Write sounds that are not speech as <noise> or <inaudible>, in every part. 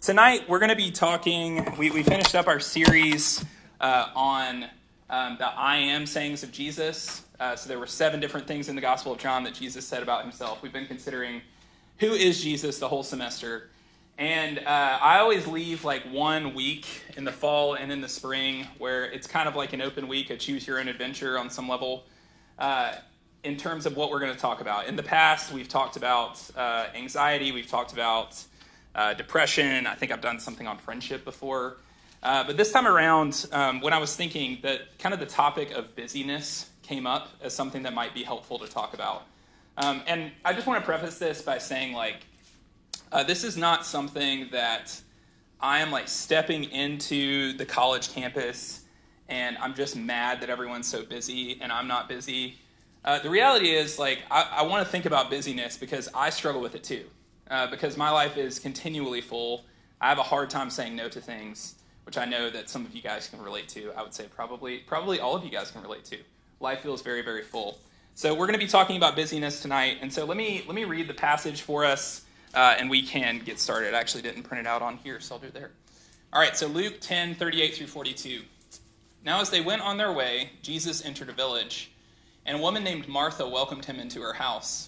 tonight we're going to be talking. We, we finished up our series uh, on um, the I am sayings of Jesus. Uh, so there were seven different things in the Gospel of John that Jesus said about himself. We've been considering who is Jesus the whole semester. And uh, I always leave like one week in the fall and in the spring where it's kind of like an open week, a choose your own adventure on some level. Uh, in terms of what we're going to talk about. In the past, we've talked about uh, anxiety, we've talked about uh, depression. I think I've done something on friendship before. Uh, but this time around, um, when I was thinking that kind of the topic of busyness came up as something that might be helpful to talk about. Um, and I just want to preface this by saying, like, uh, this is not something that I am like stepping into the college campus and I'm just mad that everyone's so busy and I'm not busy. Uh, the reality is, like, I, I want to think about busyness because I struggle with it too uh, because my life is continually full. I have a hard time saying no to things, which I know that some of you guys can relate to. I would say probably probably all of you guys can relate to. Life feels very very full. So we're going to be talking about busyness tonight, and so let me let me read the passage for us, uh, and we can get started. I actually didn't print it out on here, so I'll do it there. All right, so Luke 10, 38 through 42. Now, as they went on their way, Jesus entered a village, and a woman named Martha welcomed him into her house.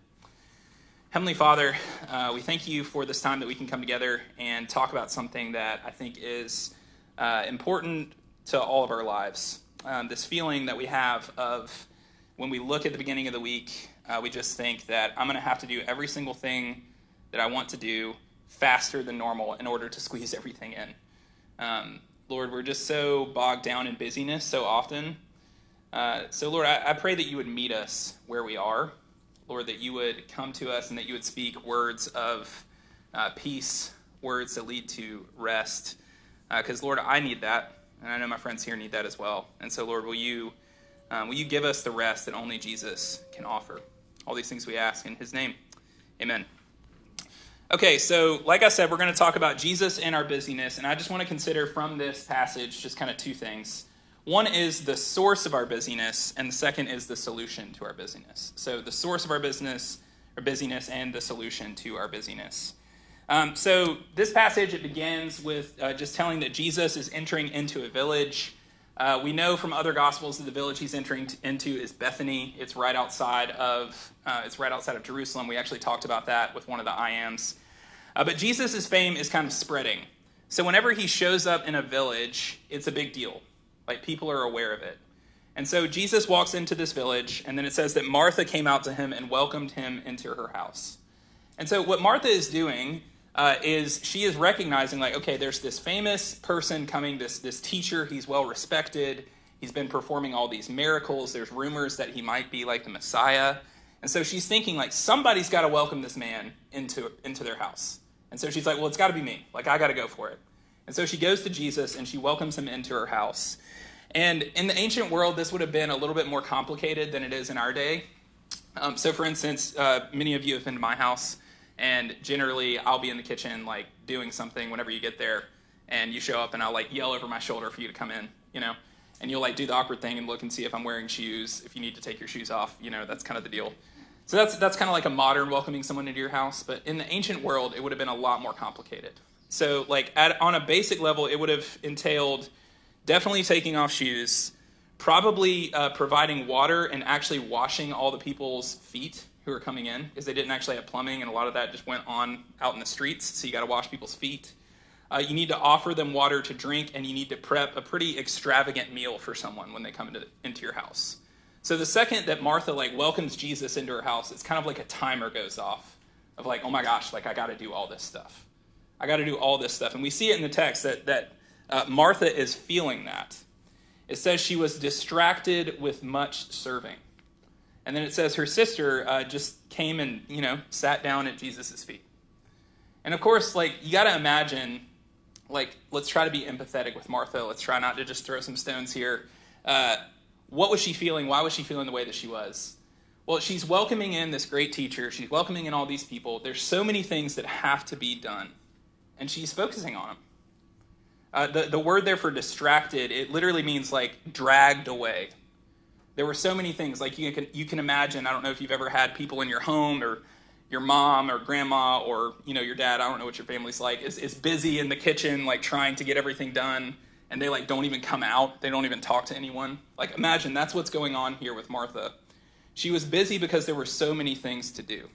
Heavenly Father, uh, we thank you for this time that we can come together and talk about something that I think is uh, important to all of our lives. Um, this feeling that we have of when we look at the beginning of the week, uh, we just think that I'm going to have to do every single thing that I want to do faster than normal in order to squeeze everything in. Um, Lord, we're just so bogged down in busyness so often. Uh, so, Lord, I, I pray that you would meet us where we are Lord, that you would come to us and that you would speak words of uh, peace, words that lead to rest. Because, uh, Lord, I need that, and I know my friends here need that as well. And so, Lord, will you, um, will you give us the rest that only Jesus can offer? All these things we ask in his name. Amen. Okay, so like I said, we're going to talk about Jesus and our busyness, and I just want to consider from this passage just kind of two things. One is the source of our busyness, and the second is the solution to our busyness. So, the source of our business our busyness and the solution to our busyness. Um, so, this passage it begins with uh, just telling that Jesus is entering into a village. Uh, we know from other gospels that the village he's entering t- into is Bethany. It's right outside of uh, it's right outside of Jerusalem. We actually talked about that with one of the I Ams. Uh, but Jesus' fame is kind of spreading. So whenever he shows up in a village, it's a big deal. Like people are aware of it. And so Jesus walks into this village, and then it says that Martha came out to him and welcomed him into her house. And so what Martha is doing uh, is she is recognizing, like, okay, there's this famous person coming, this, this teacher, he's well respected, he's been performing all these miracles, there's rumors that he might be like the Messiah. And so she's thinking, like, somebody's got to welcome this man into, into their house. And so she's like, well, it's got to be me. Like, I got to go for it. And so she goes to Jesus and she welcomes him into her house. And in the ancient world, this would have been a little bit more complicated than it is in our day. Um, so, for instance, uh, many of you have been to my house, and generally I'll be in the kitchen, like doing something whenever you get there, and you show up, and I'll like yell over my shoulder for you to come in, you know, and you'll like do the awkward thing and look and see if I'm wearing shoes. If you need to take your shoes off, you know, that's kind of the deal. So that's that's kind of like a modern welcoming someone into your house, but in the ancient world, it would have been a lot more complicated. So, like at, on a basic level, it would have entailed definitely taking off shoes, probably uh, providing water and actually washing all the people's feet who are coming in because they didn't actually have plumbing and a lot of that just went on out in the streets. So you got to wash people's feet. Uh, you need to offer them water to drink and you need to prep a pretty extravagant meal for someone when they come into, into your house. So the second that Martha like welcomes Jesus into her house, it's kind of like a timer goes off of like, oh my gosh, like I got to do all this stuff. I got to do all this stuff. And we see it in the text that that uh, Martha is feeling that. It says she was distracted with much serving. And then it says her sister uh, just came and, you know, sat down at Jesus' feet. And of course, like, you got to imagine, like, let's try to be empathetic with Martha. Let's try not to just throw some stones here. Uh, what was she feeling? Why was she feeling the way that she was? Well, she's welcoming in this great teacher. She's welcoming in all these people. There's so many things that have to be done, and she's focusing on them. Uh, the, the word there for distracted, it literally means like dragged away. There were so many things, like you can, you can imagine, I don't know if you've ever had people in your home or your mom or grandma or you know your dad i don't know what your family's like is, is busy in the kitchen like trying to get everything done and they like don't even come out they don't even talk to anyone like imagine that's what's going on here with martha she was busy because there were so many things to do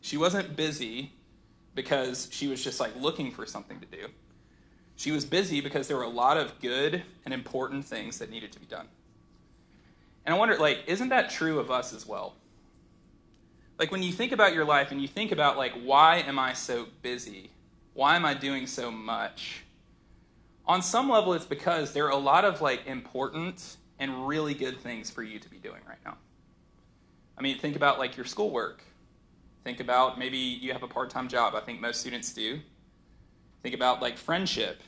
she wasn't busy because she was just like looking for something to do she was busy because there were a lot of good and important things that needed to be done and i wonder like isn't that true of us as well like when you think about your life and you think about like why am I so busy? Why am I doing so much? On some level it's because there are a lot of like important and really good things for you to be doing right now. I mean, think about like your schoolwork. Think about maybe you have a part-time job. I think most students do. Think about like friendship.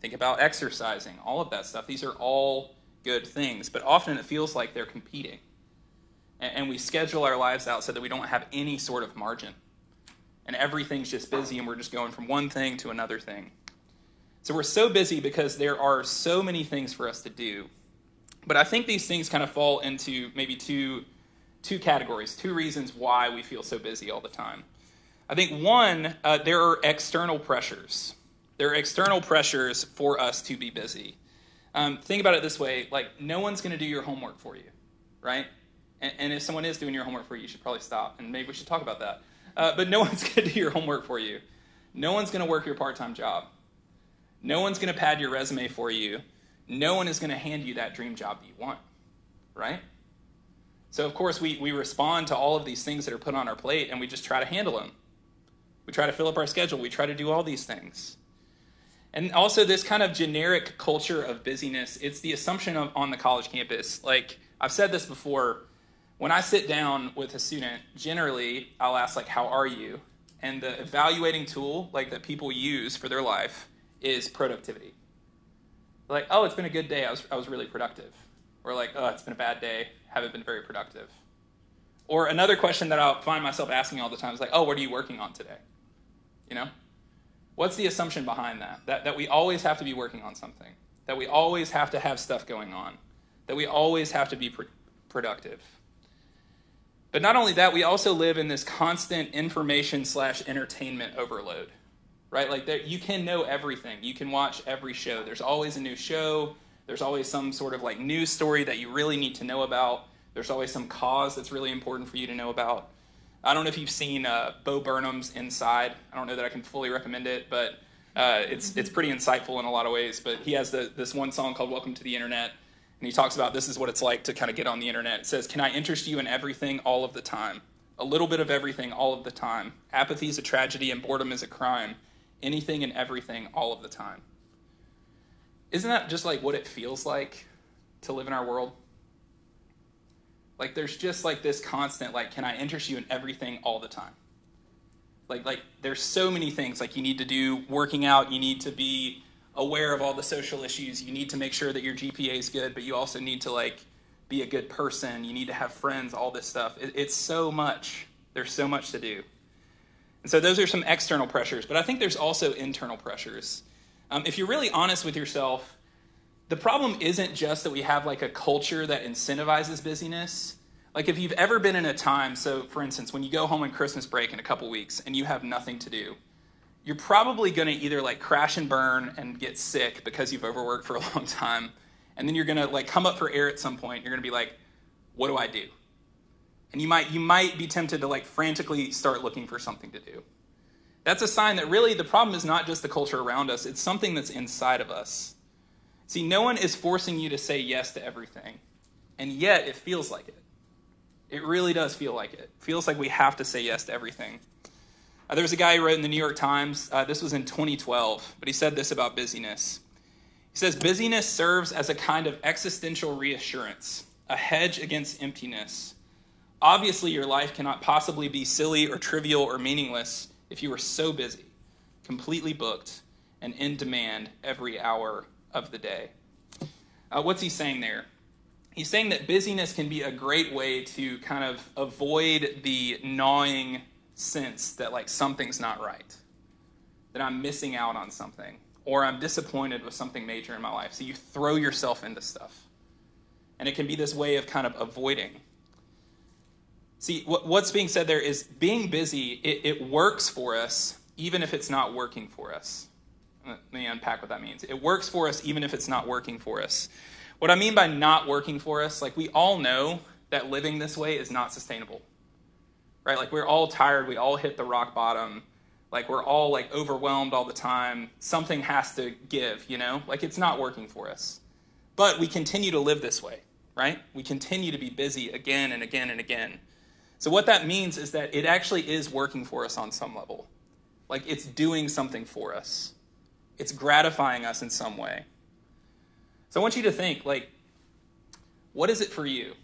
Think about exercising. All of that stuff. These are all good things, but often it feels like they're competing and we schedule our lives out so that we don't have any sort of margin. And everything's just busy, and we're just going from one thing to another thing. So we're so busy because there are so many things for us to do. But I think these things kind of fall into maybe two, two categories, two reasons why we feel so busy all the time. I think one, uh, there are external pressures. There are external pressures for us to be busy. Um, think about it this way like, no one's going to do your homework for you, right? And, and, if someone is doing your homework for you, you should probably stop, and maybe we should talk about that. Uh, but no <laughs> one's going to do your homework for you. No one's going to work your part time job. No one's going to pad your resume for you. No one is going to hand you that dream job that you want, right? So, of course, we, we respond to all of these things that are put on our plate and we just try to handle them. We try to fill up our schedule. We try to do all these things. And also, this kind of generic culture of busyness, it's the assumption of, on the college campus. Like, I've said this before when I sit down with a student, generally I'll ask like, "How are you?" And the evaluating tool like that people use for their life is productivity. Like, "Oh, it's been a good day. I was I was really productive." Or like, "Oh, it's been a bad day. Haven't been very productive." Or another question that I'll find myself asking all the time is like, "Oh, what are you working on today?" You know? What's the assumption behind that? That that we always have to be working on something. That we always have to have stuff going on. That we always have to be pr- productive. But not only that, we also live in this constant information slash entertainment overload, right? Like there, you can know everything. You can watch every show. There's always a new show. There's always some sort of like news story that you really need to know about. There's always some cause that's really important for you to know about. I don't know if you've seen uh, Bo Burnham's Inside. I don't know that I can fully recommend it, but uh, it's it's pretty insightful in a lot of ways. But he has the, this one song called "Welcome to the Internet," And he talks about this is what it's like to kind of get on the internet. It says, Can I interest you in everything all of the time? A little bit of everything all of the time. Apathy is a tragedy and boredom is a crime. Anything and everything all of the time. Isn't that just like what it feels like to live in our world? Like there's just like this constant like can I interest you in everything all the time? Like like there's so many things like you need to do working out, you need to be aware of all the social issues. You need to make sure that your GPA is good, but you also need to like be a good person. You need to have friends, all this stuff. It, it's so much. There's so much to do. And so those are some external pressures, but I think there's also internal pressures. Um, if you're really honest with yourself, the problem isn't just that we have like a culture that incentivizes busyness. Like if you've ever been in a time, so for instance, when you go home on Christmas break in a couple weeks and you have nothing to do, you're probably going to either like crash and burn and get sick because you've overworked for a <laughs> long time and then you're going to like come up for air at some point you're going to be like what do i do and you might you might be tempted to like frantically start looking for something to do that's a sign that really the problem is not just the culture around us it's something that's inside of us see no one is forcing you to say yes to everything and yet it feels like it it really does feel like it, it feels like we have to say yes to everything uh, there was a guy who wrote in the New York Times, uh, this was in 2012, but he said this about busyness. He says, Busyness serves as a kind of existential reassurance, a hedge against emptiness. Obviously, your life cannot possibly be silly or trivial or meaningless if you are so busy, completely booked, and in demand every hour of the day. Uh, what's he saying there? He's saying that busyness can be a great way to kind of avoid the gnawing sense that like something's not right, that I'm missing out on something, or I'm disappointed with something major in my life. So you throw yourself into stuff. And it can be this way of kind of avoiding. See, what's being said there is being busy, it, it works for us even if it's not working for us. Let me unpack what that means. It works for us even if it's not working for us. What I mean by not working for us, like we all know that living this way is not sustainable. Right? Like we're all tired, we all hit the rock bottom. Like we're all like overwhelmed all the time. Something has to give, you know? Like it's not working for us. But we continue to live this way, right? We continue to be busy again and again and again. So what that means is that it actually is working for us on some level. Like it's doing something for us. It's gratifying us in some way. So I want you to think like what is it for you?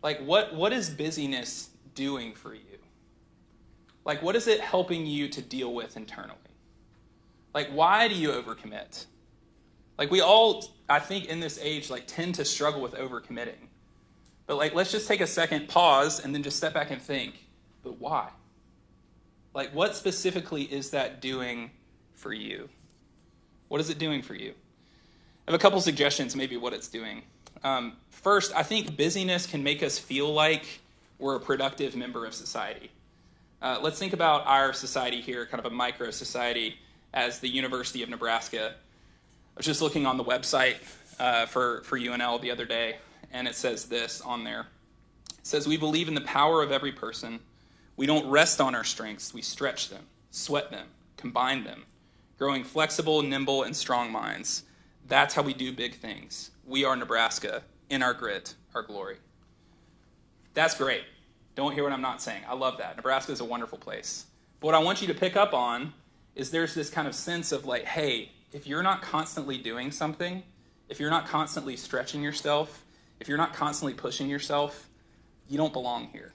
Like what what is busyness doing for you? Like what is it helping you to deal with internally? Like why do you overcommit? Like we all I think in this age like tend to struggle with overcommitting. But like let's just take a second pause and then just step back and think, but why? Like what specifically is that doing for you? What is it doing for you? I have a couple suggestions, maybe what it's doing. Um, first, I think busyness can make us feel like we're a productive member of society. Uh, let's think about our society here, kind of a micro society, as the University of Nebraska. I was just looking on the website uh, for, for UNL the other day, and it says this on there. It says, We believe in the power of every person. We don't rest on our strengths, we stretch them, sweat them, combine them, growing flexible, nimble, and strong minds. That's how we do big things. We are Nebraska in our grit, our glory. That's great. Don't hear what I'm not saying. I love that. Nebraska is a wonderful place. But what I want you to pick up on is there's this kind of sense of like, hey, if you're not constantly doing something, if you're not constantly stretching yourself, if you're not constantly pushing yourself, you don't belong here.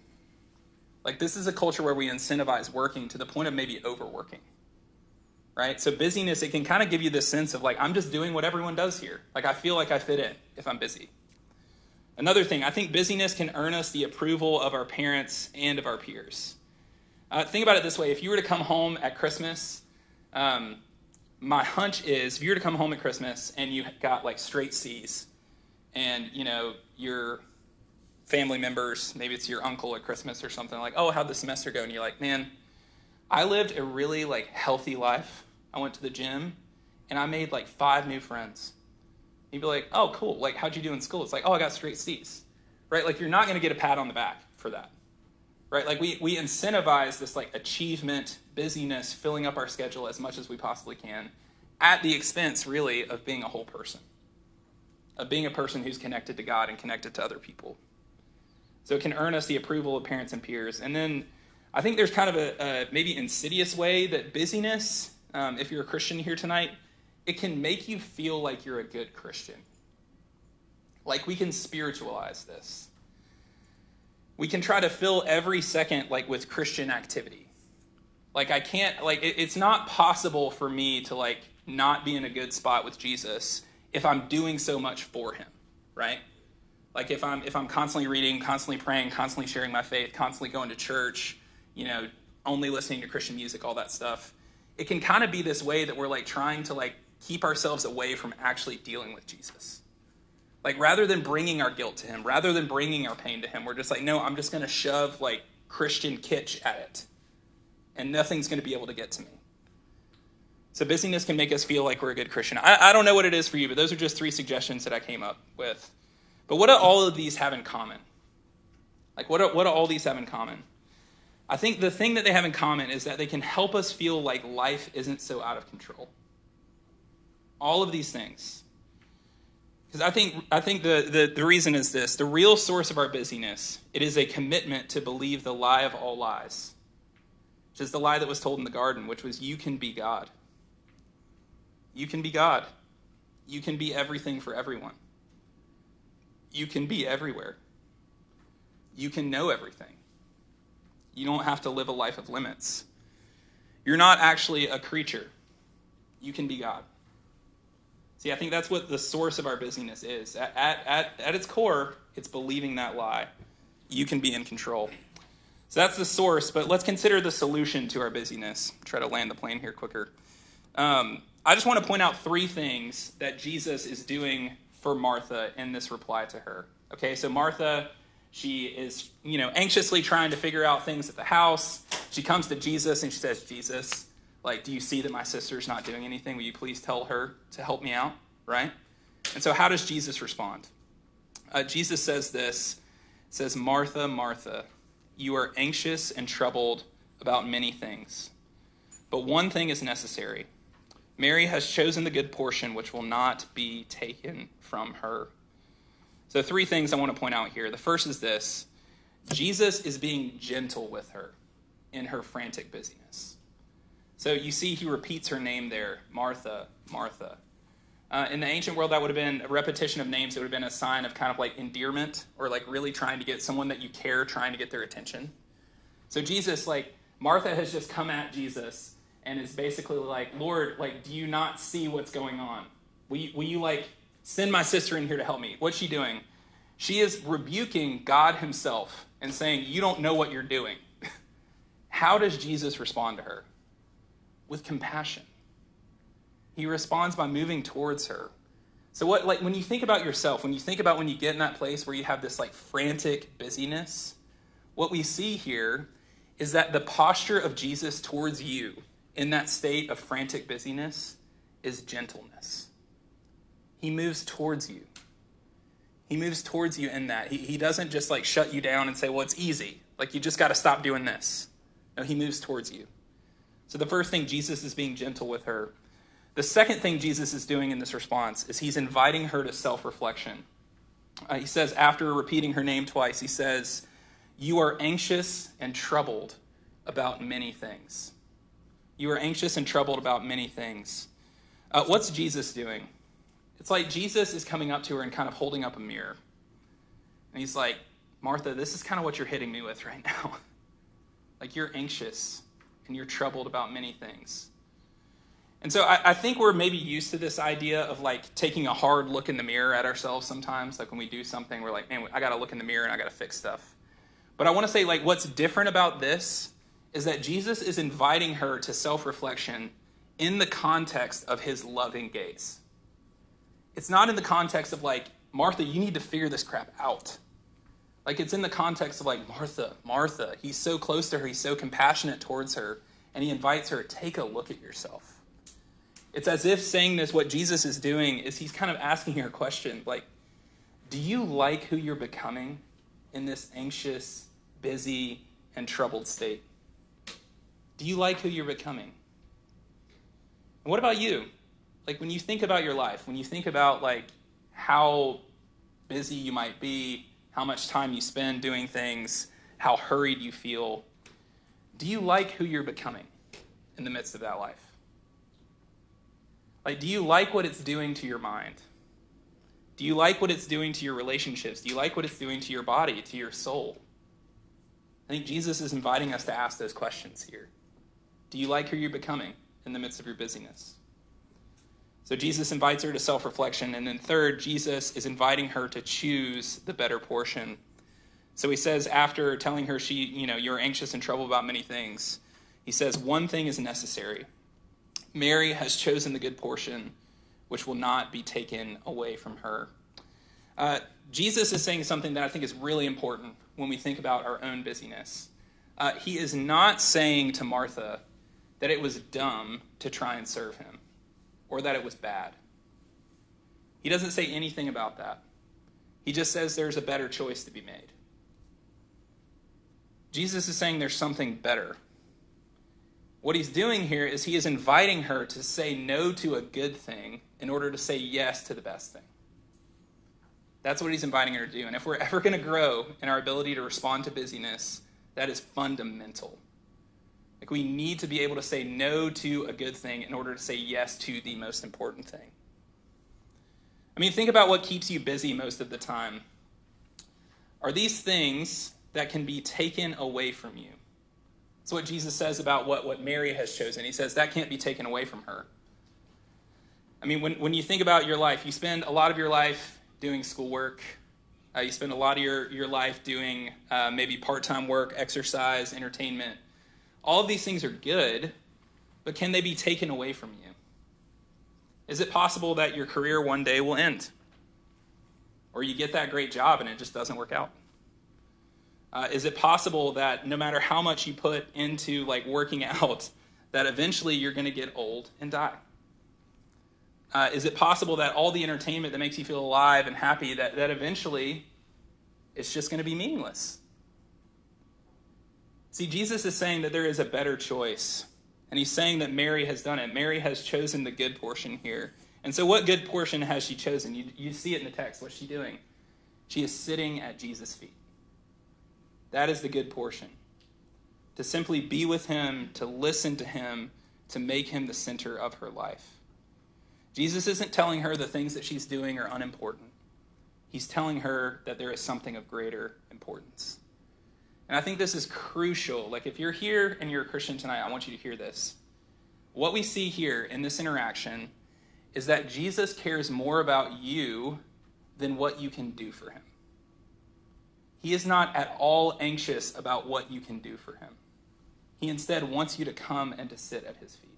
Like, this is a culture where we incentivize working to the point of maybe overworking right? So busyness, it can kind of give you this sense of like, I'm just doing what everyone does here. Like, I feel like I fit in if I'm busy. Another thing, I think busyness can earn us the approval of our parents and of our peers. Uh, think about it this way if you were to come home at Christmas, um, my hunch is if you were to come home at Christmas and you got like straight C's, and you know, your family members, maybe it's your uncle at Christmas or something, like, oh, how'd the semester go? And you're like, man, I lived a really like healthy life. I went to the gym and I made like five new friends. You'd be like, oh, cool. Like, how'd you do in school? It's like, oh, I got straight C's. Right? Like, you're not going to get a pat on the back for that. Right? Like, we, we incentivize this like achievement, busyness, filling up our schedule as much as we possibly can at the expense, really, of being a whole person, of being a person who's connected to God and connected to other people. So it can earn us the approval of parents and peers. And then I think there's kind of a, a maybe insidious way that busyness, um, if you're a Christian here tonight, it can make you feel like you're a good Christian. Like we can spiritualize this. We can try to fill every second like with Christian activity. Like I can't like it, it's not possible for me to like not be in a good spot with Jesus if I'm doing so much for him, right? Like if I'm if I'm constantly reading, constantly praying, constantly sharing my faith, constantly going to church, you know, only listening to Christian music, all that stuff. It can kind of be this way that we're like trying to like keep ourselves away from actually dealing with Jesus. Like rather than bringing our guilt to him, rather than bringing our pain to him, we're just like, no, I'm just going to shove like Christian kitsch at it. And nothing's going to be able to get to me. So busyness can make us feel like we're a good Christian. I, I don't know what it is for you, but those are just three suggestions that I came up with. But what do all of these have in common? Like, what do, what do all these have in common? I think the thing that they have in common is that they can help us feel like life isn't so out of control. All of these things. Because I think, I think the, the, the reason is this the real source of our busyness, it is a commitment to believe the lie of all lies, which is the lie that was told in the garden, which was you can be God. You can be God. You can be everything for everyone. You can be everywhere. You can know everything. You don't have to live a life of limits. You're not actually a creature. you can be God. See, I think that's what the source of our busyness is. At, at, at, its core, it's believing that lie. You can be in control. So that's the source, but let's consider the solution to our busyness. Try to land the plane here quicker. Um, I just want to point out three things that Jesus is doing for Martha in this reply to her. Okay, so Martha, she is, you know, anxiously trying to figure out things at the house. She comes to Jesus and she says, Jesus, like, do you see that my sister's not doing anything? Will you please tell her to help me out? Right? And so, how does Jesus respond? Uh, Jesus says this says, Martha, Martha, you are anxious and troubled about many things. But one thing is necessary. Mary has chosen the good portion which will not be taken from her. So, three things I want to point out here. The first is this Jesus is being gentle with her in her frantic busyness. So you see, he repeats her name there Martha, Martha. Uh, in the ancient world, that would have been a repetition of names. It would have been a sign of kind of like endearment or like really trying to get someone that you care, trying to get their attention. So Jesus, like, Martha has just come at Jesus and is basically like, Lord, like, do you not see what's going on? Will you, will you like send my sister in here to help me? What's she doing? She is rebuking God Himself and saying, You don't know what you're doing. <laughs> How does Jesus respond to her? with compassion. He responds by moving towards her. So what like when you think about yourself, when you think about when you get in that place where you have this like frantic busyness, what we see here is that the posture of Jesus towards you in that state of frantic busyness is gentleness. He moves towards you. He moves towards you in that. He, he doesn't just like shut you down and say, well, it's easy. Like you just got to stop doing this. No, he moves towards you. So the first thing, Jesus is being gentle with her. The second thing Jesus is doing in this response is he's inviting her to self reflection. Uh, he says, after repeating her name twice, he says, You are anxious and troubled about many things. You are anxious and troubled about many things. Uh, what's Jesus doing? It's like Jesus is coming up to her and kind of holding up a mirror. And he's like, Martha, this is kind of what you're hitting me with <laughs> right now. like, you're anxious and you're troubled about many things. And so I, I, think we're maybe used to this idea of like taking a hard look in the mirror at ourselves sometimes. Like when we do something, we're like, man, I got to look in the mirror and I got to fix stuff. But I want to say, like, what's different about this is that Jesus is inviting her to self reflection in the context of his loving gaze. It's not in the context of like, Martha, you need to figure this crap out. Like it's in the context of like Martha, Martha. He's so close to her, he's so compassionate towards her, and he invites her, take a look at yourself. It's as if saying this, what Jesus is doing is he's kind of asking her a question like, do you like who you're becoming in this anxious, busy, and troubled state? Do you like who you're becoming? And what about you? Like when you think about your life, when you think about like how busy you might be, how much time you spend doing things, how hurried you feel. Do you like who you're becoming in the midst of that life? Like, do you like what it's doing to your mind? Do you like what it's doing to your relationships? Do you like what it's doing to your body, to your soul? I think Jesus is inviting us to ask those questions here. Do you like who you're becoming in the midst of your busyness? So Jesus invites her to self reflection. And then, third, Jesus is inviting her to choose the better portion. So he says, after telling her she, you know, you're anxious and troubled about many things, he says, one thing is necessary. Mary has chosen the good portion, which will not be taken away from her. Uh, Jesus is saying something that I think is really important when we think about our own busyness. Uh, he is not saying to Martha that it was dumb to try and serve him or that it was bad. He doesn't say anything about that. He just says there's a better choice to be made. Jesus is saying there's something better. What he's doing here is he is inviting her to say no to a good thing in order to say yes to the best thing. That's what he's inviting her to do. And if we're ever going to grow in our ability to respond to busyness, that is fundamental. Like we need to be able to say no to a good thing in order to say yes to the most important thing. I mean, think about what keeps you busy most of the time. Are these things that can be taken away from you? That's what Jesus says about what, what Mary has chosen. He says that can't be taken away from her. I mean, when, when you think about your life, you spend a lot of your life doing schoolwork. Uh, you spend a lot of your, your life doing uh, maybe part time work, exercise, entertainment. All of these things are good, but can they be taken away from you? Is it possible that your career one day will end? Or you get that great job and it just doesn't work out? Uh, is it possible that no matter how much you put into like working <laughs> out, that eventually you're going to get old and die? Uh, is it possible that all the entertainment that makes you feel alive and happy that, that eventually it's just going to be meaningless see jesus is saying that there is a better choice. And he's saying that mary has done it. Mary has chosen the good portion here. And so what good portion has she chosen? You, you see it in the text. What's she doing? She is sitting at jesus feet. That is the good portion. To simply be with him to listen to him to make him the center of her life. Jesus isn't telling her the things that she's doing are unimportant. He's telling her that there is something of greater importance. And I think this is crucial. Like, if you're here and you're a Christian tonight, I want you to hear this. What we see here in this interaction is that Jesus cares more about you than what you can do for him. He is not at all anxious about what you can do for him. He instead wants you to come and to sit at his feet.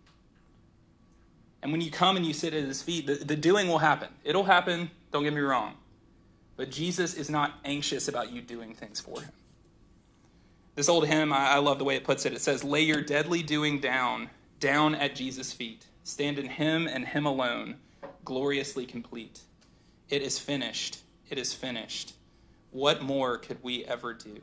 And when you come and you sit at his feet, the, the doing will happen. It'll happen, don't get me wrong. But Jesus is not anxious about you doing things for him. This old hymn, I, I love the way it puts it. It says, Lay your deadly doing down, down at Jesus' feet. Stand in him and him alone, gloriously complete. It is finished. It is finished. What more could we ever do?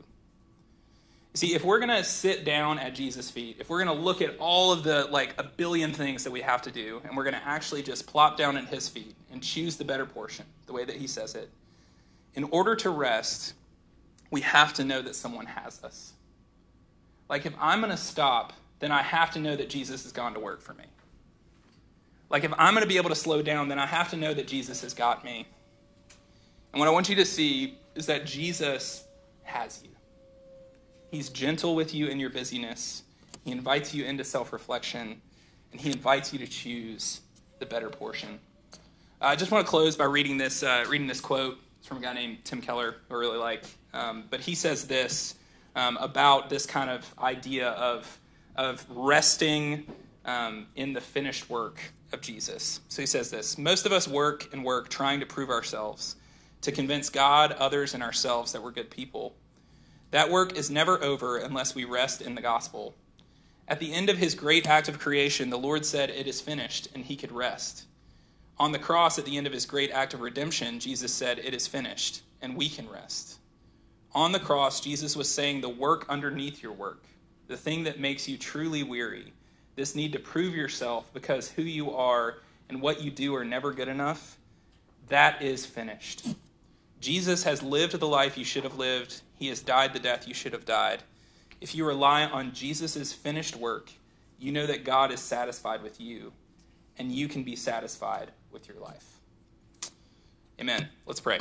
See, if we're going to sit down at Jesus' feet, if we're going to look at all of the, like, a billion things that we have to do, and we're going to actually just plop down at his feet and choose the better portion, the way that he says it, in order to rest, we have to know that someone has us. Like, if I'm going to stop, then I have to know that Jesus has gone to work for me. Like, if I'm going to be able to slow down, then I have to know that Jesus has got me. And what I want you to see is that Jesus has you. He's gentle with you in your busyness. He invites you into self reflection, and he invites you to choose the better portion. Uh, I just want to close by reading this, uh, reading this quote. It's from a guy named Tim Keller, who I really like. Um, but he says this um, about this kind of idea of, of resting um, in the finished work of Jesus. So he says this Most of us work and work trying to prove ourselves, to convince God, others, and ourselves that we're good people. That work is never over unless we rest in the gospel. At the end of his great act of creation, the Lord said, It is finished, and he could rest. On the cross, at the end of his great act of redemption, Jesus said, It is finished, and we can rest. On the cross, Jesus was saying the work underneath your work, the thing that makes you truly weary, this need to prove yourself because who you are and what you do are never good enough, that is finished. Jesus has lived the life you should have lived. He has died the death you should have died. If you rely on Jesus' finished work, you know that God is satisfied with you, and you can be satisfied with your life. Amen. Let's pray.